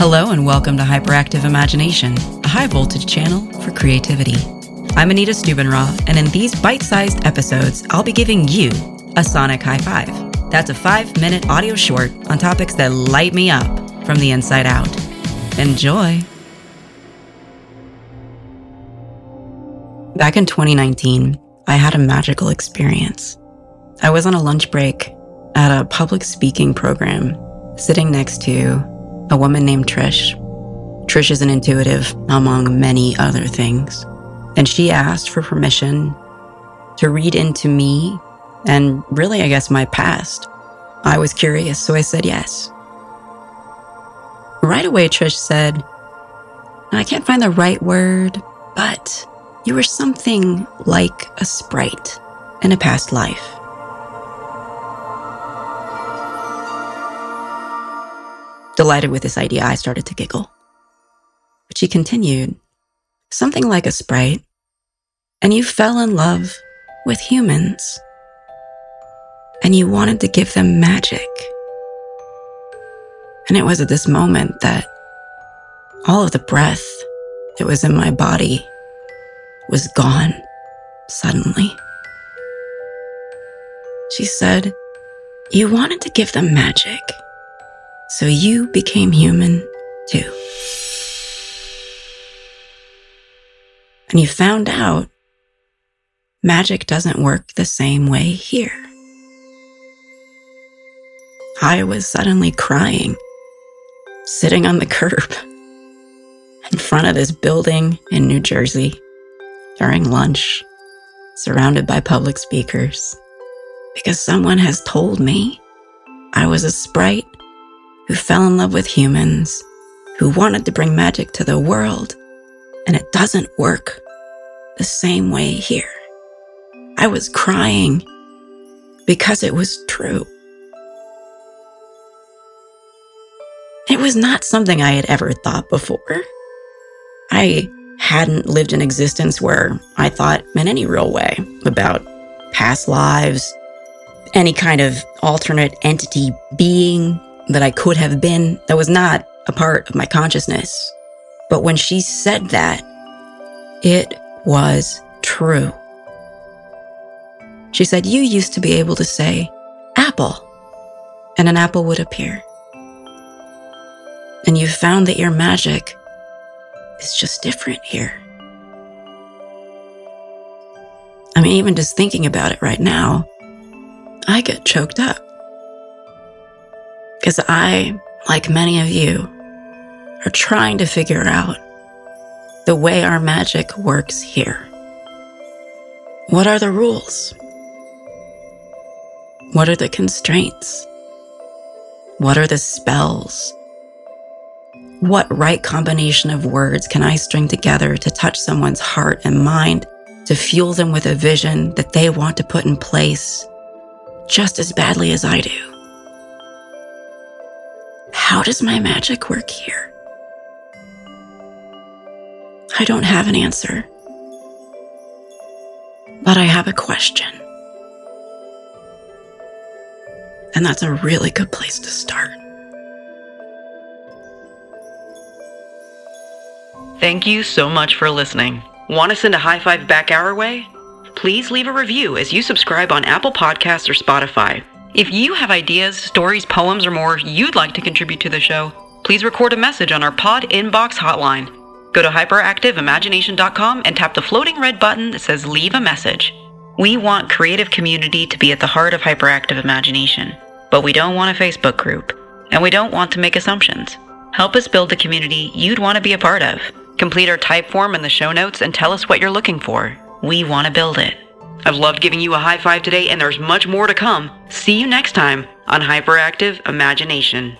Hello, and welcome to Hyperactive Imagination, a high voltage channel for creativity. I'm Anita Stubenraw, and in these bite sized episodes, I'll be giving you a sonic high five. That's a five minute audio short on topics that light me up from the inside out. Enjoy! Back in 2019, I had a magical experience. I was on a lunch break at a public speaking program, sitting next to a woman named Trish. Trish is an intuitive, among many other things. And she asked for permission to read into me and really, I guess, my past. I was curious, so I said yes. Right away, Trish said, I can't find the right word, but you were something like a sprite in a past life. Delighted with this idea, I started to giggle. But she continued, something like a sprite, and you fell in love with humans. And you wanted to give them magic. And it was at this moment that all of the breath that was in my body was gone suddenly. She said, You wanted to give them magic. So you became human too. And you found out magic doesn't work the same way here. I was suddenly crying, sitting on the curb in front of this building in New Jersey during lunch, surrounded by public speakers, because someone has told me I was a sprite who fell in love with humans, who wanted to bring magic to the world, and it doesn't work the same way here. I was crying because it was true. It was not something I had ever thought before. I hadn't lived an existence where I thought in any real way about past lives, any kind of alternate entity being that I could have been that was not a part of my consciousness. But when she said that, it was true. She said, You used to be able to say, apple, and an apple would appear. And you found that your magic is just different here. I mean, even just thinking about it right now, I get choked up. Because I, like many of you, are trying to figure out the way our magic works here. What are the rules? What are the constraints? What are the spells? What right combination of words can I string together to touch someone's heart and mind, to fuel them with a vision that they want to put in place just as badly as I do? How does my magic work here? I don't have an answer, but I have a question. And that's a really good place to start. Thank you so much for listening. Want to send a high five back our way? Please leave a review as you subscribe on Apple Podcasts or Spotify. If you have ideas, stories, poems, or more you'd like to contribute to the show, please record a message on our PodInbox hotline. Go to hyperactiveimagination.com and tap the floating red button that says Leave a Message. We want creative community to be at the heart of hyperactive imagination, but we don't want a Facebook group, and we don't want to make assumptions. Help us build the community you'd want to be a part of. Complete our Typeform in the show notes and tell us what you're looking for. We want to build it. I've loved giving you a high five today, and there's much more to come. See you next time on Hyperactive Imagination.